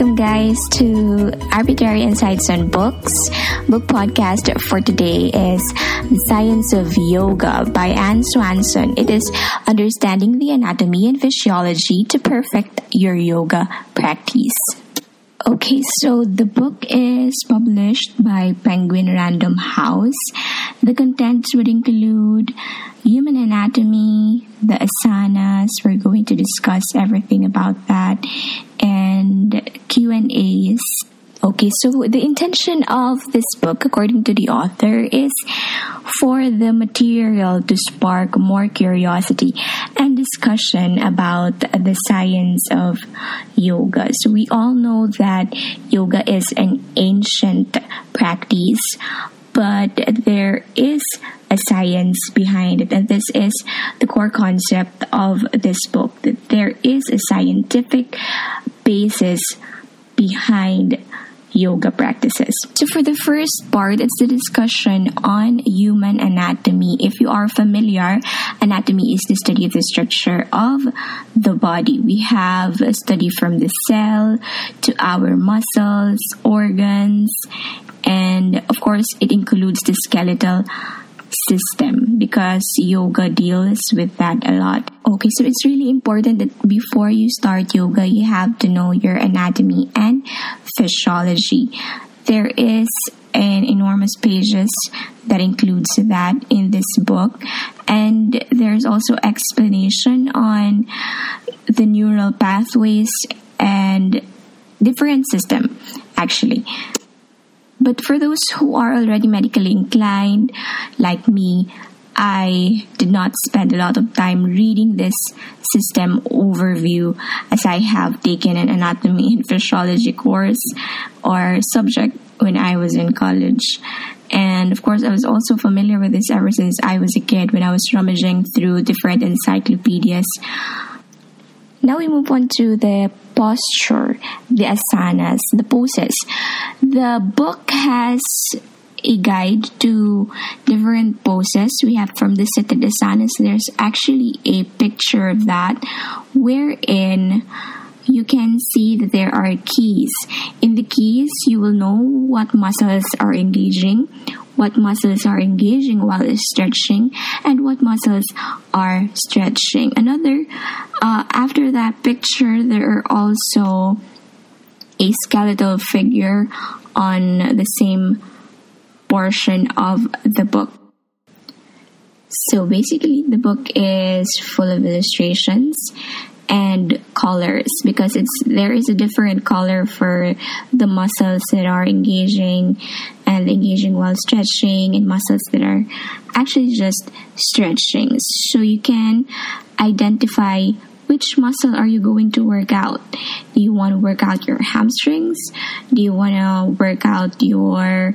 Welcome guys to Arbitrary Insights on Books. Book podcast for today is The Science of Yoga by Ann Swanson. It is understanding the anatomy and physiology to perfect your yoga practice. Okay, so the book is published by Penguin Random House. The contents would include human anatomy, the asanas. We're going to discuss everything about that and Q&As. Okay, so the intention of this book, according to the author, is for the material to spark more curiosity and discussion about the science of yoga. So we all know that yoga is an ancient practice, but there is a science behind it, and this is the core concept of this book that there is a scientific basis behind yoga practices. So, for the first part, it's the discussion on human anatomy. If you are familiar, anatomy is the study of the structure of the body. We have a study from the cell to our muscles, organs, and of course, it includes the skeletal system because yoga deals with that a lot. Okay, so it's really important that before you start yoga, you have to know your anatomy and physiology. There is an enormous pages that includes that in this book and there's also explanation on the neural pathways and different system actually but for those who are already medically inclined, like me, I did not spend a lot of time reading this system overview as I have taken an anatomy and physiology course or subject when I was in college. And of course, I was also familiar with this ever since I was a kid when I was rummaging through different encyclopedias. Now we move on to the posture, the asanas, the poses. The book has a guide to different poses we have from the seated asanas. There's actually a picture of that wherein you can see that there are keys. In the keys, you will know what muscles are engaging, what muscles are engaging while stretching, and what muscles are stretching. Another, uh, after that picture, there are also a skeletal figure on the same portion of the book. So basically, the book is full of illustrations and colors because it's there is a different color for the muscles that are engaging and engaging while stretching and muscles that are actually just stretching. So you can identify which muscle are you going to work out. Do you want to work out your hamstrings? Do you want to work out your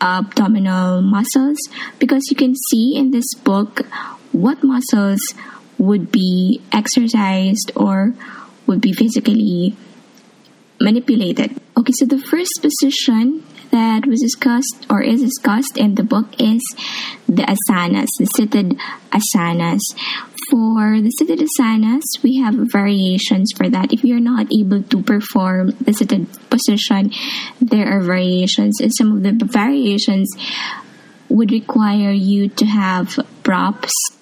abdominal muscles? Because you can see in this book what muscles would be exercised or would be physically manipulated. Okay, so the first position that was discussed or is discussed in the book is the asanas, the seated asanas. For the seated asanas, we have variations for that. If you're not able to perform the seated position, there are variations, and some of the variations would require you to have props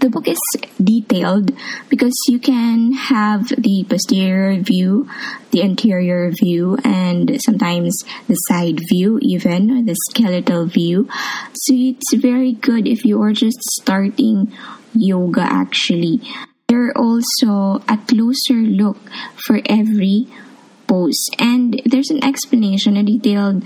the book is detailed because you can have the posterior view, the anterior view, and sometimes the side view, even the skeletal view. So it's very good if you are just starting yoga actually. There are also a closer look for every pose, and there's an explanation, a detailed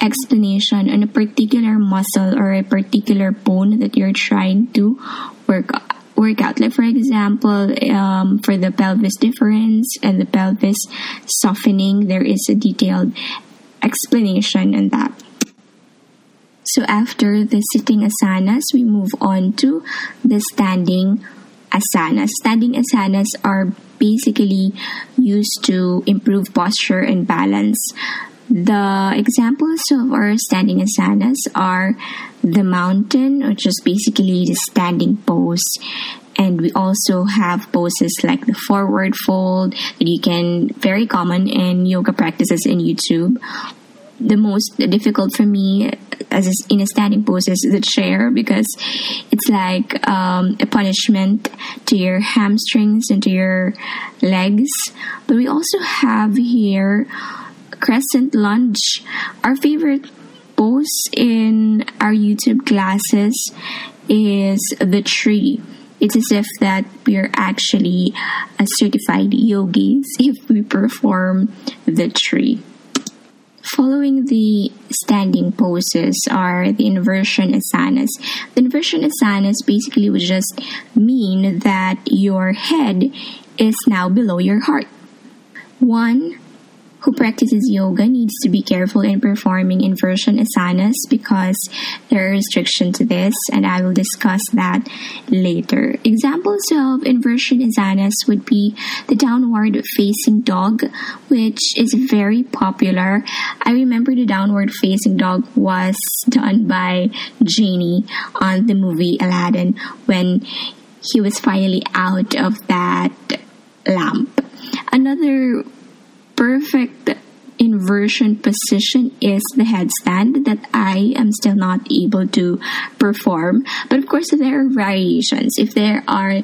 explanation on a particular muscle or a particular bone that you're trying to work workout. Like for example, um, for the pelvis difference and the pelvis softening, there is a detailed explanation on that. So after the sitting asanas, we move on to the standing asanas. Standing asanas are basically used to improve posture and balance. The examples of our standing asanas are the mountain, which is basically the standing pose, And we also have poses like the forward fold that you can, very common in yoga practices in YouTube. The most difficult for me as in a standing pose is the chair because it's like um, a punishment to your hamstrings and to your legs. But we also have here crescent lunge. Our favorite pose in our YouTube classes is the tree. It's as if that we're actually a certified yogis if we perform the tree. Following the standing poses are the inversion asanas. The inversion asanas basically would just mean that your head is now below your heart. One who practices yoga needs to be careful in performing inversion asanas because there are restrictions to this, and I will discuss that later. Examples of inversion asanas would be the downward facing dog, which is very popular. I remember the downward facing dog was done by Genie on the movie Aladdin when he was finally out of that lamp. Another perfect inversion position is the headstand that I am still not able to perform. But of course, there are variations. If there are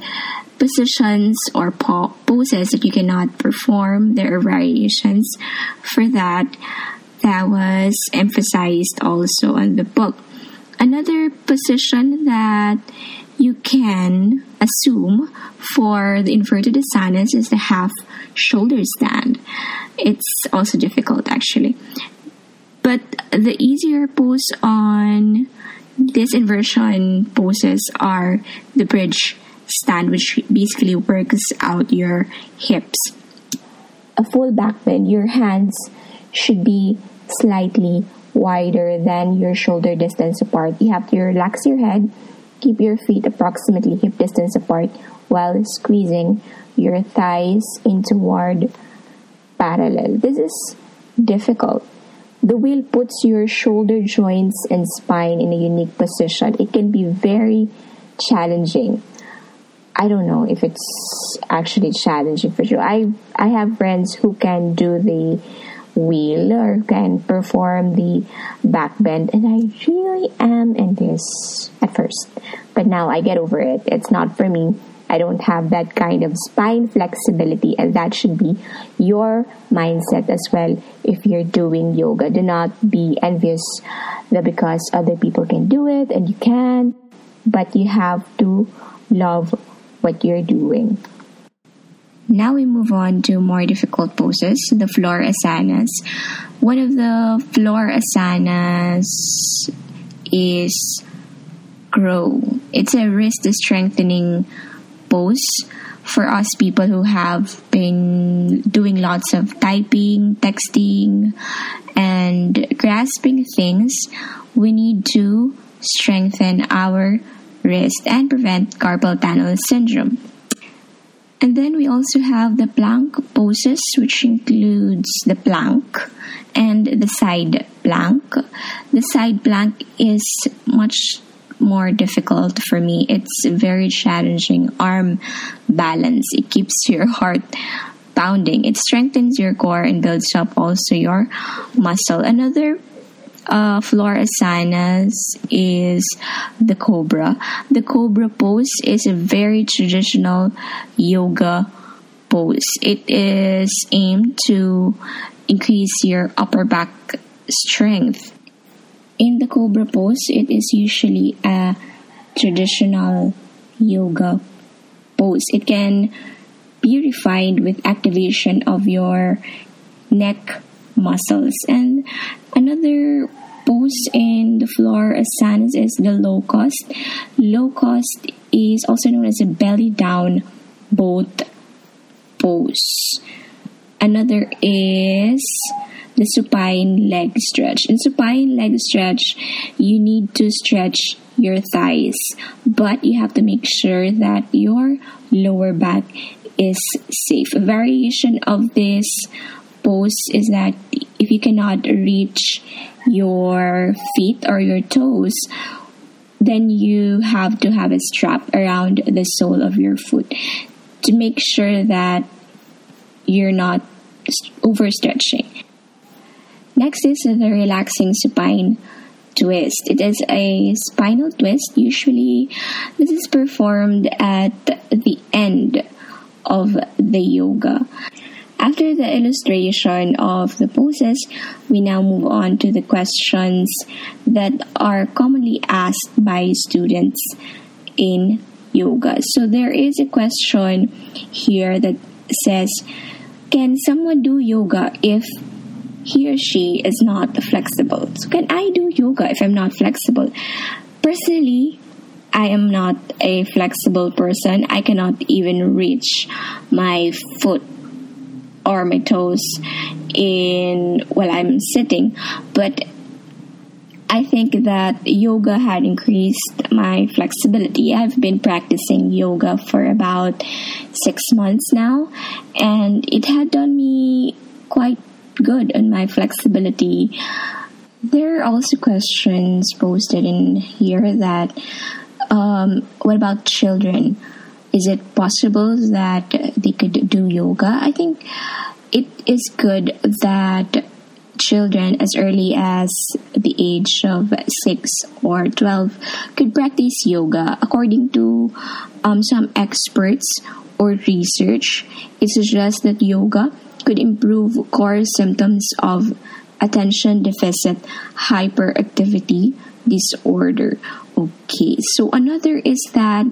positions or poses that you cannot perform, there are variations for that. That was emphasized also on the book. Another position that you can assume for the inverted asanas is the half shoulder stand it's also difficult actually. But the easier pose on this inversion poses are the bridge stand, which basically works out your hips. A full back bend, your hands should be slightly wider than your shoulder distance apart. You have to relax your head, keep your feet approximately hip distance apart while squeezing your thighs in toward parallel. This is difficult. The wheel puts your shoulder joints and spine in a unique position. It can be very challenging. I don't know if it's actually challenging for you. I I have friends who can do the wheel or can perform the back bend and I really am in this at first. But now I get over it. It's not for me. I don't have that kind of spine flexibility, and that should be your mindset as well if you're doing yoga. Do not be envious that because other people can do it and you can, but you have to love what you're doing. Now we move on to more difficult poses, the floor asanas. One of the floor asanas is crow. It's a wrist strengthening pose for us people who have been doing lots of typing, texting, and grasping things, we need to strengthen our wrist and prevent carpal tunnel syndrome. And then we also have the plank poses, which includes the plank and the side plank. The side plank is much more difficult for me. It's very challenging arm balance. It keeps your heart pounding. It strengthens your core and builds up also your muscle. Another uh, floor asanas is the cobra. The cobra pose is a very traditional yoga pose. It is aimed to increase your upper back strength in the cobra pose, it is usually a traditional yoga pose. It can be refined with activation of your neck muscles. And another pose in the floor asanas is the locust. Low cost is also known as a belly down boat pose. Another is the supine leg stretch. In supine leg stretch, you need to stretch your thighs, but you have to make sure that your lower back is safe. A variation of this pose is that if you cannot reach your feet or your toes, then you have to have a strap around the sole of your foot to make sure that you're not overstretching. Next is the relaxing supine twist. It is a spinal twist. Usually, this is performed at the end of the yoga. After the illustration of the poses, we now move on to the questions that are commonly asked by students in yoga. So there is a question here that says, Can someone do yoga if he or she is not flexible? So, can I do yoga if I'm not flexible? Personally, I am not a flexible person. I cannot even reach my foot or my toes in while I'm sitting. But I think that yoga had increased my flexibility. I've been practicing yoga for about six months now, and it had done me quite good on my flexibility. There are also questions posted in here that um, what about children? is it possible that they could do yoga? I think it is good that children as early as the age of 6 or 12 could practice yoga. According to um, some experts or research, it suggests that yoga could improve core symptoms of attention deficit hyperactivity disorder. Okay, so another is that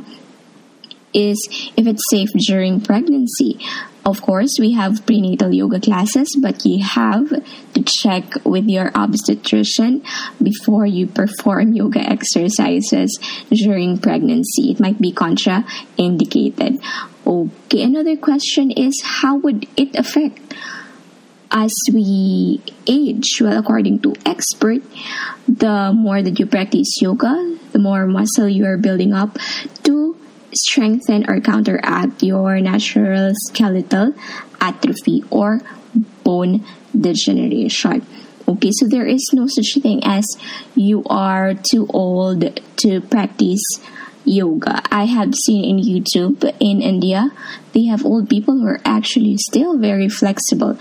is if it's safe during pregnancy. Of course, we have prenatal yoga classes, but you have to check with your obstetrician before you perform yoga exercises during pregnancy. It might be contraindicated. Okay, another question is how would it affect as we age? Well, according to expert, the more that you practice yoga, the more muscle you are building up to strengthen or counteract your natural skeletal atrophy or bone degeneration. Okay, so there is no such thing as you are too old to practice yoga. I have seen in YouTube in India, they have old people who are actually still very flexible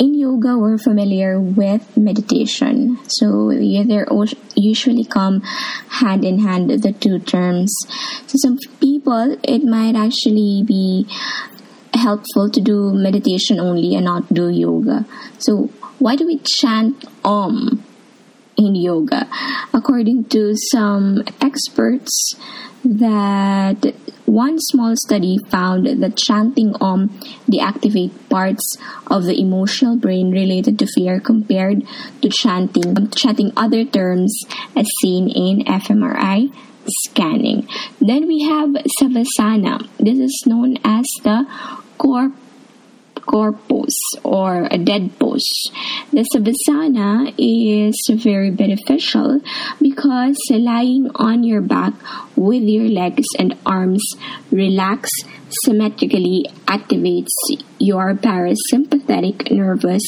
in yoga, we're familiar with meditation. So they usually come hand in hand, the two terms. So some people, it might actually be helpful to do meditation only and not do yoga. So why do we chant Om in yoga? According to some experts, that one small study found that chanting Om deactivate parts of the emotional brain related to fear compared to chanting chanting other terms as seen in fMRI scanning. Then we have Savasana. This is known as the core corpus or a dead pose. The Savasana is very beneficial because lying on your back with your legs and arms relax symmetrically activates your parasympathetic nervous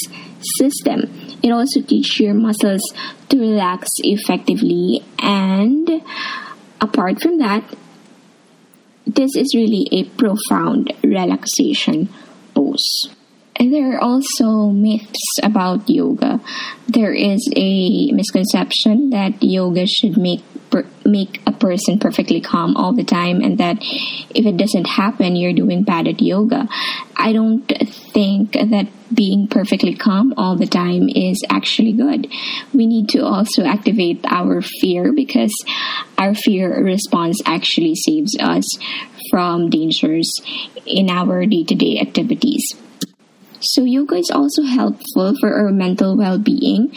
system. It also teaches your muscles to relax effectively and apart from that, this is really a profound relaxation And there are also myths about yoga. There is a misconception that yoga should make per- make a person perfectly calm all the time, and that if it doesn't happen, you're doing bad at yoga. I don't think that being perfectly calm all the time is actually good. We need to also activate our fear because our fear response actually saves us from dangers in our day to day activities. So, yoga is also helpful for our mental well being.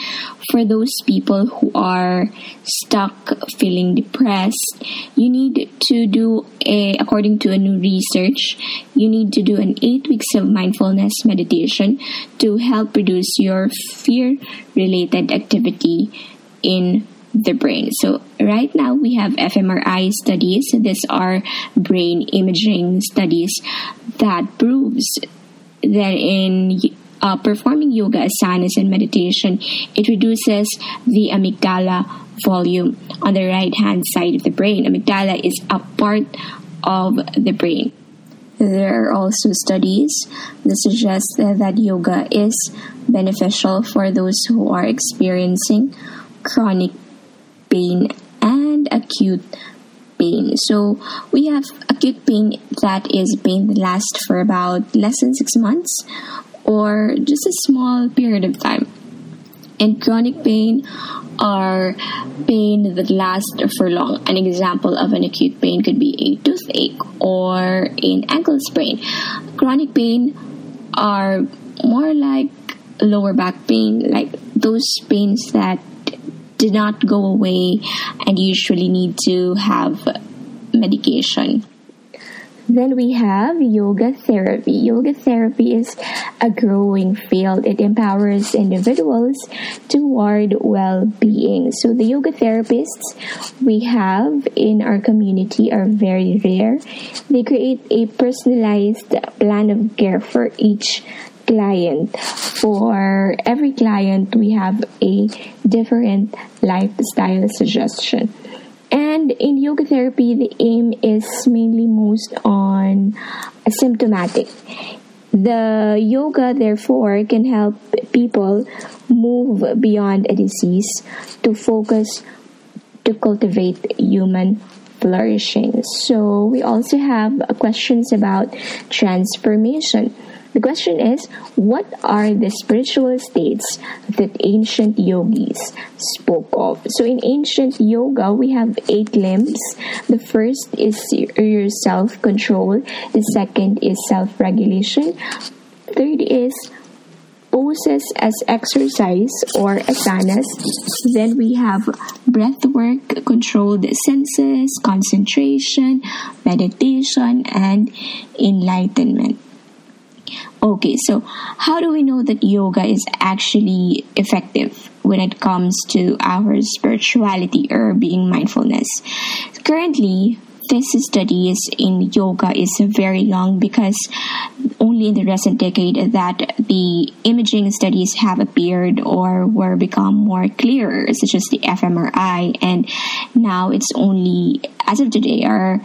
For those people who are stuck feeling depressed, you need to do a, according to a new research, you need to do an eight weeks of mindfulness meditation to help reduce your fear related activity in the brain. So right now we have fMRI studies. These are brain imaging studies that proves that in uh, performing yoga, asanas, and meditation, it reduces the amygdala volume on the right hand side of the brain. Amygdala is a part of the brain. There are also studies that suggest that yoga is beneficial for those who are experiencing chronic pain and acute pain. So we have acute pain that is pain that lasts for about less than six months or just a small period of time. And chronic pain are pain that lasts for long. An example of an acute pain could be a toothache or an ankle sprain. Chronic pain are more like lower back pain, like those pains that did not go away and usually need to have medication. Then we have yoga therapy. Yoga therapy is a growing field. It empowers individuals toward well being. So, the yoga therapists we have in our community are very rare. They create a personalized plan of care for each client. For every client, we have a different lifestyle suggestion. And in yoga therapy, the aim is mainly most on symptomatic. The yoga, therefore, can help people move beyond a disease to focus to cultivate human flourishing. So, we also have questions about transformation. The question is what are the spiritual states that ancient yogis spoke of? So, in ancient yoga, we have eight limbs. The first is your self control, the second is self regulation, third is poses as exercise or asanas. Then we have breath work, controlled senses, concentration, meditation, and enlightenment. Okay, so how do we know that yoga is actually effective when it comes to our spirituality or being mindfulness? Currently, thesis studies in yoga is very young because only in the recent decade that the imaging studies have appeared or were become more clearer, such as the fMRI, and now it's only as of today are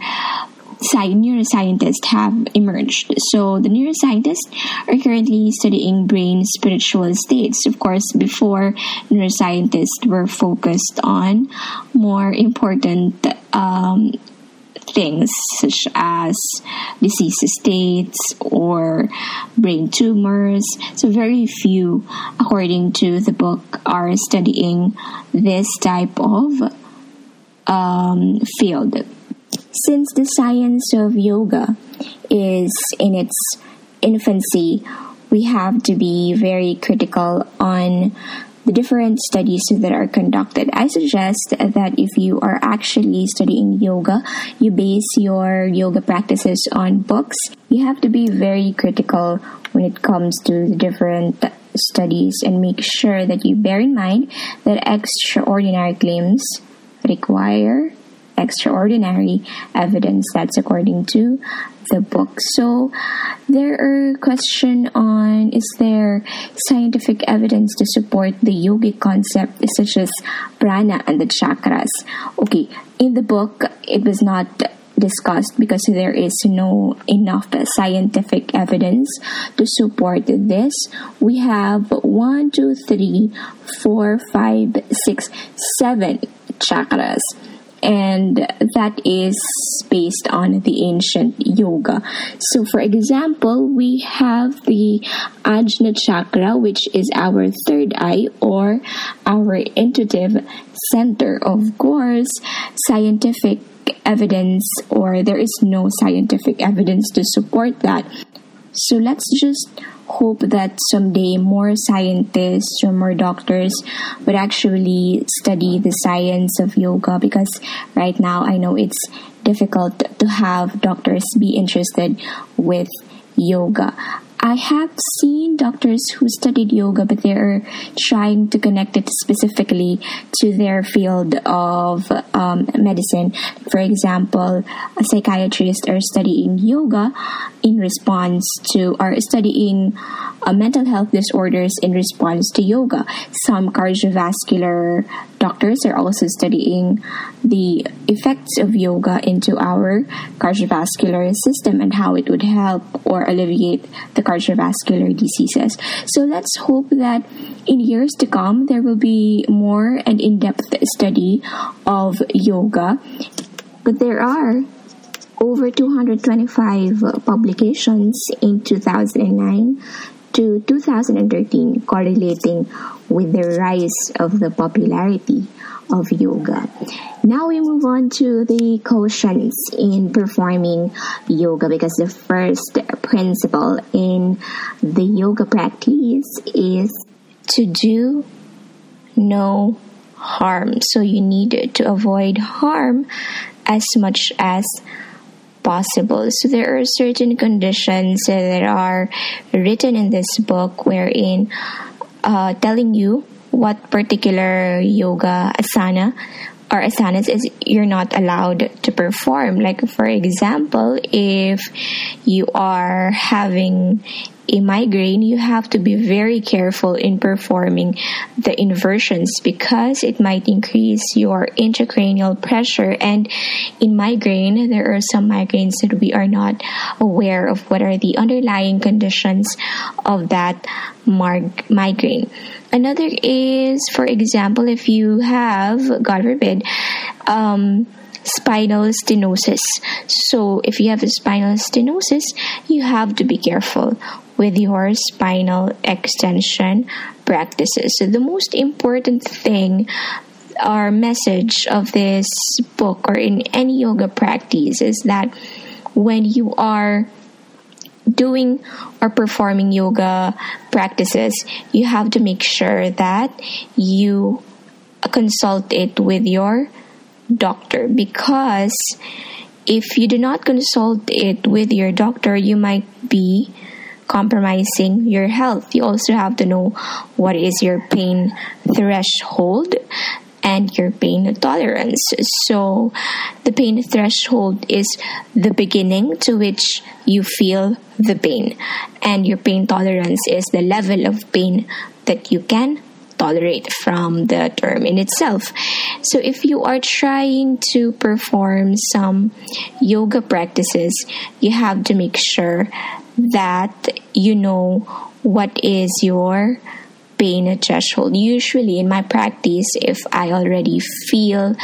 neuroscientists have emerged. So the neuroscientists are currently studying brain spiritual states. Of course, before neuroscientists were focused on more important um, things such as disease states or brain tumors. So, very few, according to the book, are studying this type of um, field. Since the science of yoga is in its infancy, we have to be very critical on the different studies that are conducted. I suggest that if you are actually studying yoga, you base your yoga practices on books. You have to be very critical when it comes to the different studies and make sure that you bear in mind that extraordinary claims require extraordinary evidence that's according to the book. So there are question on is there scientific evidence to support the yogic concept such as prana and the chakras? Okay, in the book it was not discussed because there is no enough scientific evidence to support this. We have one, two, three, four, five, six, seven chakras and that is based on the ancient yoga. So, for example, we have the Ajna chakra, which is our third eye or our intuitive center. Of course, scientific evidence or there is no scientific evidence to support that. So, let's just hope that someday more scientists or more doctors would actually study the science of yoga because right now I know it's difficult to have doctors be interested with yoga. I have seen doctors who studied yoga, but they're trying to connect it specifically to their field of um, medicine. For example, a psychiatrist are studying yoga in response to, or studying uh, mental health disorders in response to yoga. Some cardiovascular doctors are also studying the effects of yoga into our cardiovascular system and how it would help or alleviate the cardiovascular diseases. So let's hope that in years to come there will be more and in depth study of yoga. But there are over 225 publications in 2009 to 2013 correlating with the rise of the popularity of yoga. Now we move on to the cautions in performing yoga because the first principle in the yoga practice is to do no harm. So you need to avoid harm as much as possible. So there are certain conditions that are written in this book wherein uh, telling you what particular yoga asana or asanas is you're not allowed to perform. Like for example, if you are having a migraine, you have to be very careful in performing the inversions because it might increase your intracranial pressure. And in migraine, there are some migraines that we are not aware of what are the underlying conditions of that mag- migraine. Another is, for example, if you have, God forbid, um, spinal stenosis. So, if you have a spinal stenosis, you have to be careful with your spinal extension practices. So, the most important thing our message of this book or in any yoga practice is that when you are doing or performing yoga practices, you have to make sure that you consult it with your doctor because if you do not consult it with your doctor, you might be compromising your health. You also have to know what is your pain threshold and your pain tolerance. So, the pain threshold is the beginning to which you feel the pain, and your pain tolerance is the level of pain that you can tolerate from the term in itself. So, if you are trying to perform some yoga practices, you have to make sure that you know what is your pain threshold. Usually, in my practice, if I already feel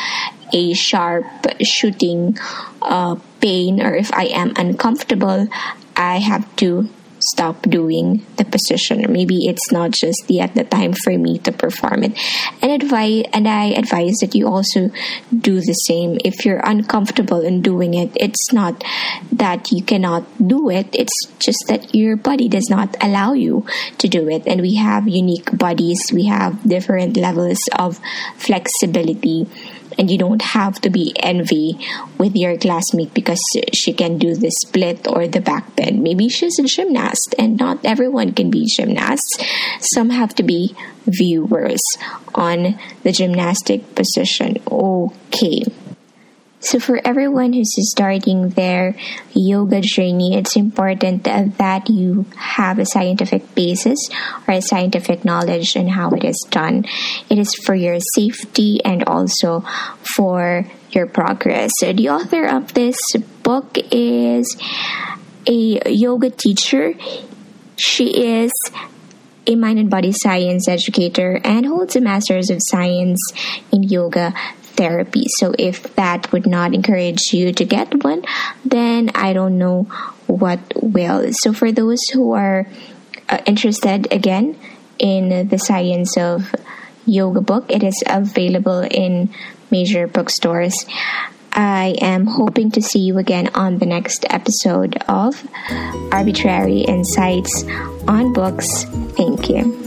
a sharp shooting uh, pain or if I am uncomfortable, I have to stop doing the position. Or maybe it's not just yet the time for me to perform it. And advise and i advise that you also do the same. If you're uncomfortable in doing it it's not that you cannot do it. It's just that your body does not allow you to do it. And we have unique bodies. We have different levels of flexibility and you don't have to be envy with your classmate because she can do the split or the back bend. Maybe she's a gymnast, and not everyone can be gymnasts. Some have to be viewers on the gymnastic position. Okay. So, for everyone who's starting their yoga journey, it's important that you have a scientific basis or a scientific knowledge in how it is done. It is for your safety and also for your progress. So, the author of this book is a yoga teacher. She is a mind and body science educator and holds a master's of science in yoga therapy. So if that would not encourage you to get one, then I don't know what will. So for those who are uh, interested again in the science of yoga book, it is available in major bookstores. I am hoping to see you again on the next episode of Arbitrary Insights on Books. Thank you.